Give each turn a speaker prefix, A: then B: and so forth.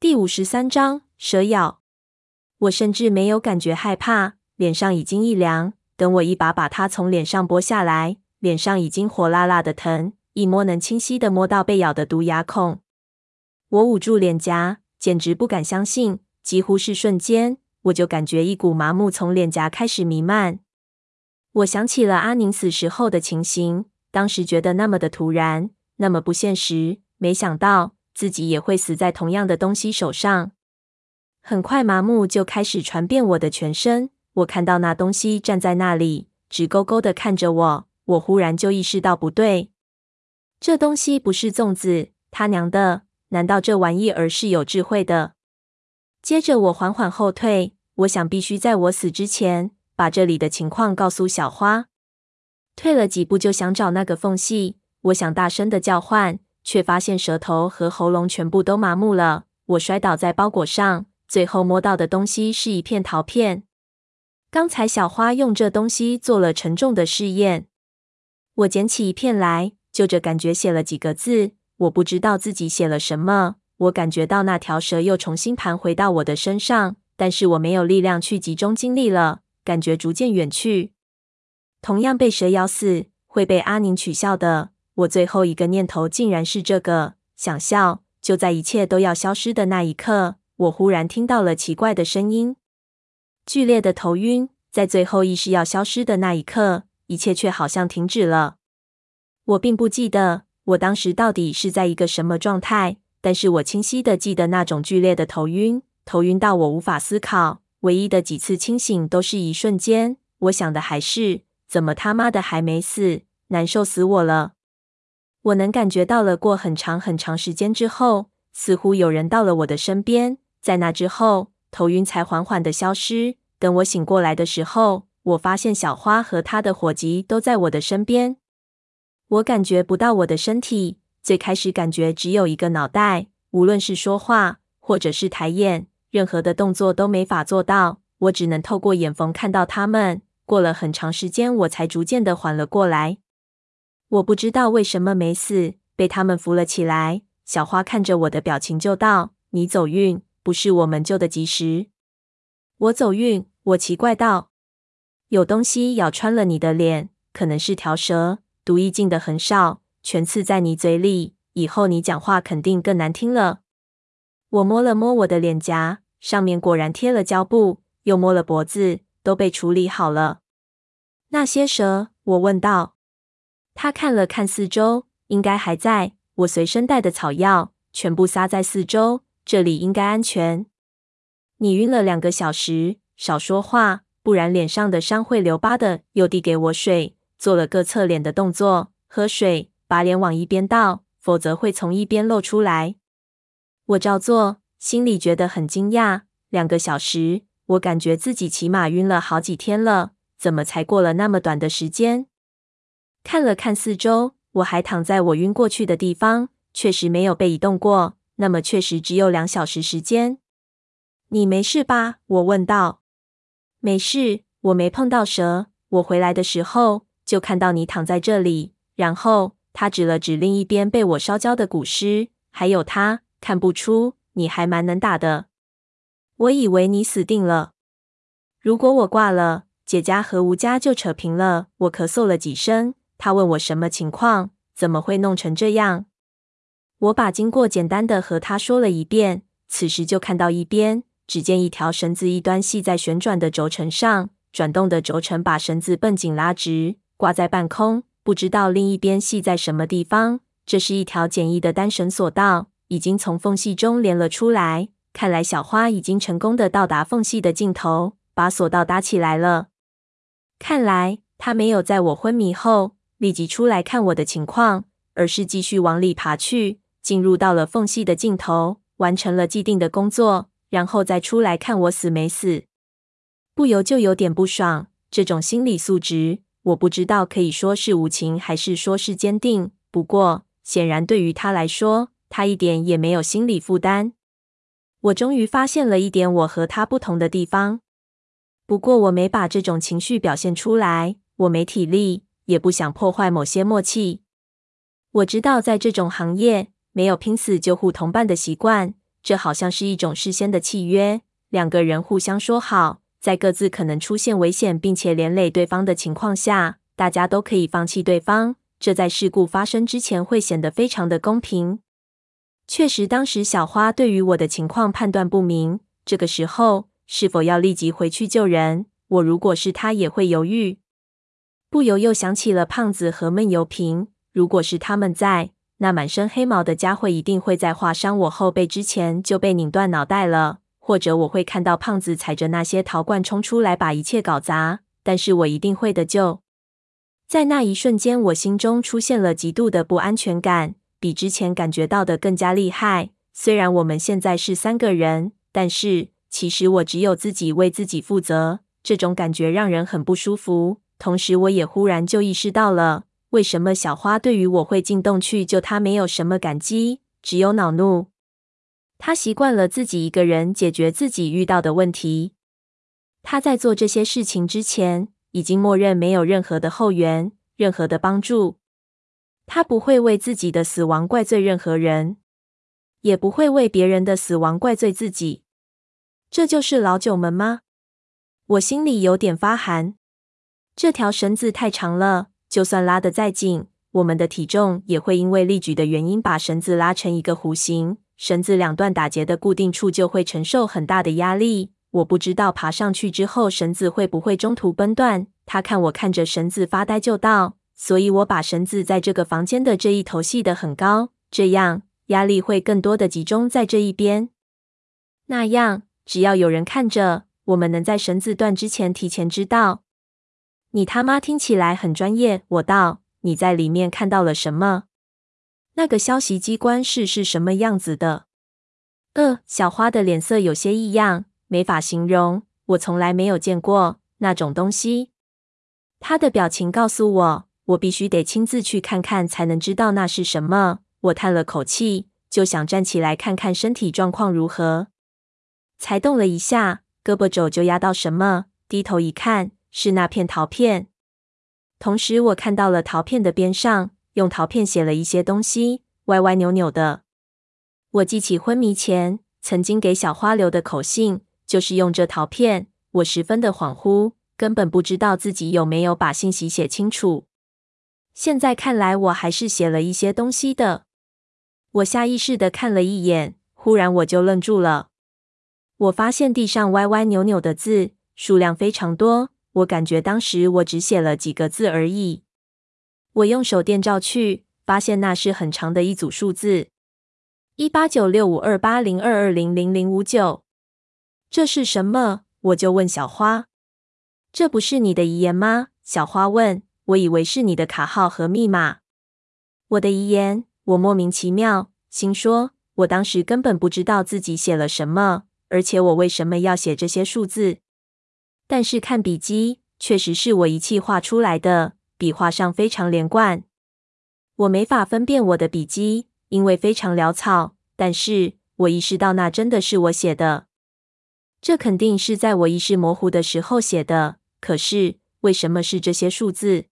A: 第五十三章蛇咬。我甚至没有感觉害怕，脸上已经一凉。等我一把把它从脸上剥下来，脸上已经火辣辣的疼，一摸能清晰的摸到被咬的毒牙孔。我捂住脸颊，简直不敢相信，几乎是瞬间，我就感觉一股麻木从脸颊开始弥漫。我想起了阿宁死时候的情形，当时觉得那么的突然，那么不现实，没想到。自己也会死在同样的东西手上。很快，麻木就开始传遍我的全身。我看到那东西站在那里，直勾勾的看着我。我忽然就意识到不对，这东西不是粽子，他娘的！难道这玩意儿是有智慧的？接着，我缓缓后退。我想必须在我死之前把这里的情况告诉小花。退了几步，就想找那个缝隙。我想大声的叫唤。却发现舌头和喉咙全部都麻木了。我摔倒在包裹上，最后摸到的东西是一片陶片。刚才小花用这东西做了沉重的试验。我捡起一片来，就着感觉写了几个字。我不知道自己写了什么。我感觉到那条蛇又重新盘回到我的身上，但是我没有力量去集中精力了，感觉逐渐远去。同样被蛇咬死，会被阿宁取笑的。我最后一个念头竟然是这个，想笑。就在一切都要消失的那一刻，我忽然听到了奇怪的声音，剧烈的头晕。在最后意识要消失的那一刻，一切却好像停止了。我并不记得我当时到底是在一个什么状态，但是我清晰的记得那种剧烈的头晕，头晕到我无法思考。唯一的几次清醒都是一瞬间，我想的还是怎么他妈的还没死，难受死我了。我能感觉到了，过很长很长时间之后，似乎有人到了我的身边。在那之后，头晕才缓缓的消失。等我醒过来的时候，我发现小花和她的伙计都在我的身边。我感觉不到我的身体，最开始感觉只有一个脑袋。无论是说话，或者是抬眼，任何的动作都没法做到。我只能透过眼缝看到他们。过了很长时间，我才逐渐的缓了过来。我不知道为什么没死，被他们扶了起来。小花看着我的表情就道：“你走运，不是我们救得及时。”我走运，我奇怪道：“有东西咬穿了你的脸，可能是条蛇，毒液进的很少，全刺在你嘴里，以后你讲话肯定更难听了。”我摸了摸我的脸颊，上面果然贴了胶布，又摸了脖子，都被处理好了。那些蛇，我问道。他看了看四周，应该还在。我随身带的草药全部撒在四周，这里应该安全。你晕了两个小时，少说话，不然脸上的伤会留疤的。又递给我水，做了个侧脸的动作，喝水，把脸往一边倒，否则会从一边露出来。我照做，心里觉得很惊讶。两个小时，我感觉自己起码晕了好几天了，怎么才过了那么短的时间？看了看四周，我还躺在我晕过去的地方，确实没有被移动过。那么确实只有两小时时间。你没事吧？我问道。没事，我没碰到蛇。我回来的时候就看到你躺在这里。然后他指了指另一边被我烧焦的古尸，还有他。看不出你还蛮能打的。我以为你死定了。如果我挂了，姐家和吴家就扯平了。我咳嗽了几声。他问我什么情况，怎么会弄成这样？我把经过简单的和他说了一遍。此时就看到一边，只见一条绳子一端系在旋转的轴承上，转动的轴承把绳子绷紧拉直，挂在半空。不知道另一边系在什么地方。这是一条简易的单绳索道，已经从缝隙中连了出来。看来小花已经成功的到达缝隙的尽头，把索道搭起来了。看来他没有在我昏迷后。立即出来看我的情况，而是继续往里爬去，进入到了缝隙的尽头，完成了既定的工作，然后再出来看我死没死。不由就有点不爽。这种心理素质，我不知道可以说是无情，还是说是坚定。不过，显然对于他来说，他一点也没有心理负担。我终于发现了一点我和他不同的地方。不过，我没把这种情绪表现出来，我没体力。也不想破坏某些默契。我知道，在这种行业，没有拼死救护同伴的习惯，这好像是一种事先的契约，两个人互相说好，在各自可能出现危险并且连累对方的情况下，大家都可以放弃对方。这在事故发生之前会显得非常的公平。确实，当时小花对于我的情况判断不明。这个时候，是否要立即回去救人？我如果是他，也会犹豫。不由又想起了胖子和闷油瓶。如果是他们在，那满身黑毛的家伙一定会在划伤我后背之前就被拧断脑袋了，或者我会看到胖子踩着那些陶罐冲出来把一切搞砸。但是我一定会得救。在那一瞬间，我心中出现了极度的不安全感，比之前感觉到的更加厉害。虽然我们现在是三个人，但是其实我只有自己为自己负责。这种感觉让人很不舒服。同时，我也忽然就意识到了，为什么小花对于我会进洞去救她没有什么感激，只有恼怒。她习惯了自己一个人解决自己遇到的问题。她在做这些事情之前，已经默认没有任何的后援，任何的帮助。她不会为自己的死亡怪罪任何人，也不会为别人的死亡怪罪自己。这就是老九门吗？我心里有点发寒。这条绳子太长了，就算拉得再紧，我们的体重也会因为力矩的原因把绳子拉成一个弧形。绳子两段打结的固定处就会承受很大的压力。我不知道爬上去之后绳子会不会中途崩断。他看我看着绳子发呆，就道：“所以我把绳子在这个房间的这一头系得很高，这样压力会更多的集中在这一边。那样，只要有人看着，我们能在绳子断之前提前知道。”你他妈听起来很专业，我道：“你在里面看到了什么？那个消息机关室是什么样子的？”呃，小花的脸色有些异样。没法形容，我从来没有见过那种东西。他的表情告诉我，我必须得亲自去看看，才能知道那是什么。我叹了口气，就想站起来看看身体状况如何。才动了一下，胳膊肘就压到什么，低头一看，是那片陶片。同时，我看到了陶片的边上用陶片写了一些东西，歪歪扭扭的。我记起昏迷前曾经给小花留的口信。就是用这陶片，我十分的恍惚，根本不知道自己有没有把信息写清楚。现在看来，我还是写了一些东西的。我下意识的看了一眼，忽然我就愣住了。我发现地上歪歪扭扭的字数量非常多，我感觉当时我只写了几个字而已。我用手电照去，发现那是很长的一组数字：一八九六五二八零二二零零零五九。这是什么？我就问小花：“这不是你的遗言吗？”小花问：“我以为是你的卡号和密码。”我的遗言，我莫名其妙，心说：“我当时根本不知道自己写了什么，而且我为什么要写这些数字？”但是看笔记，确实是我一气画出来的，笔画上非常连贯。我没法分辨我的笔记，因为非常潦草。但是我意识到那真的是我写的。这肯定是在我意识模糊的时候写的。可是为什么是这些数字？